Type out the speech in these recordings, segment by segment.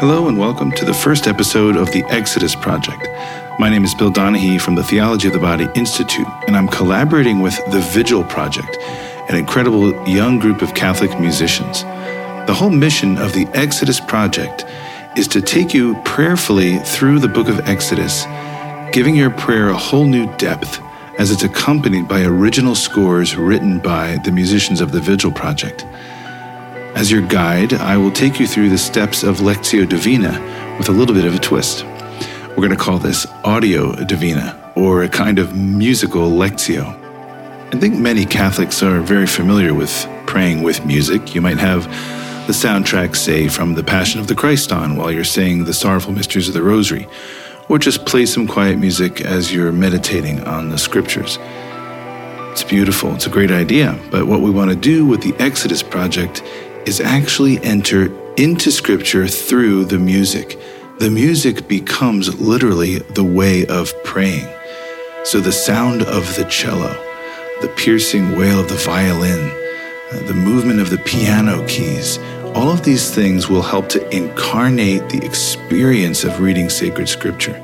Hello and welcome to the first episode of the Exodus Project. My name is Bill Donaghy from the Theology of the Body Institute, and I'm collaborating with the Vigil Project, an incredible young group of Catholic musicians. The whole mission of the Exodus Project is to take you prayerfully through the book of Exodus, giving your prayer a whole new depth as it's accompanied by original scores written by the musicians of the Vigil Project. As your guide, I will take you through the steps of Lectio Divina with a little bit of a twist. We're going to call this Audio Divina, or a kind of musical Lectio. I think many Catholics are very familiar with praying with music. You might have the soundtrack, say, from The Passion of the Christ on while you're saying the sorrowful mysteries of the Rosary, or just play some quiet music as you're meditating on the scriptures. It's beautiful, it's a great idea, but what we want to do with the Exodus Project is actually enter into Scripture through the music. The music becomes literally the way of praying. So the sound of the cello, the piercing wail of the violin, uh, the movement of the piano keys, all of these things will help to incarnate the experience of reading sacred scripture.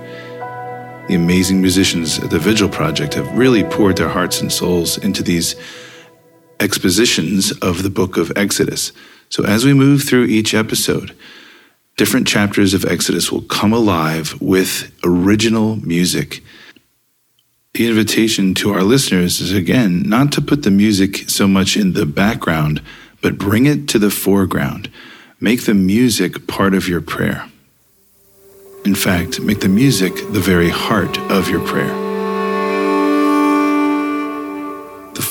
The amazing musicians at the Vigil Project have really poured their hearts and souls into these expositions of the book of Exodus. So as we move through each episode, different chapters of Exodus will come alive with original music. The invitation to our listeners is again not to put the music so much in the background, but bring it to the foreground. Make the music part of your prayer. In fact, make the music the very heart of your prayer.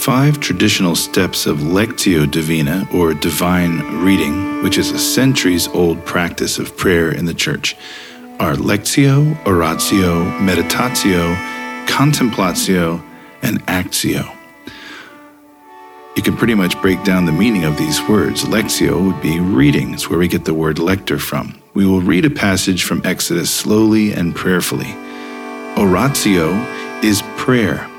Five traditional steps of Lectio Divina, or divine reading, which is a centuries old practice of prayer in the Church, are Lectio, Oratio, Meditatio, Contemplatio, and Actio. You can pretty much break down the meaning of these words. Lectio would be reading, it's where we get the word lector from. We will read a passage from Exodus slowly and prayerfully. Oratio is prayer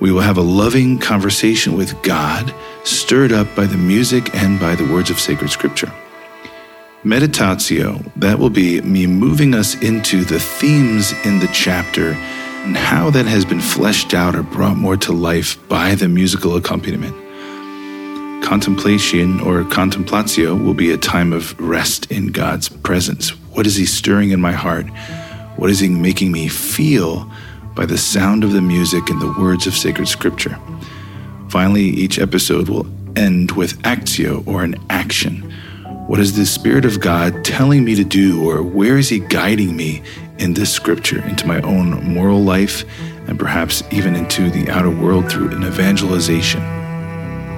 we will have a loving conversation with God, stirred up by the music and by the words of sacred scripture. Meditatio, that will be me moving us into the themes in the chapter and how that has been fleshed out or brought more to life by the musical accompaniment. Contemplation or contemplatio will be a time of rest in God's presence. What is He stirring in my heart? What is He making me feel? By the sound of the music and the words of sacred scripture. Finally, each episode will end with actio or an action. What is the Spirit of God telling me to do, or where is He guiding me in this scripture into my own moral life and perhaps even into the outer world through an evangelization?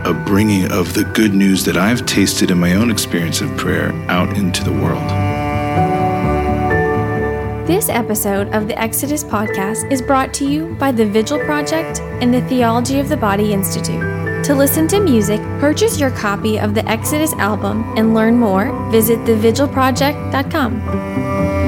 A bringing of the good news that I've tasted in my own experience of prayer out into the world. This episode of the Exodus podcast is brought to you by the Vigil Project and the Theology of the Body Institute. To listen to music, purchase your copy of the Exodus album, and learn more, visit thevigilproject.com.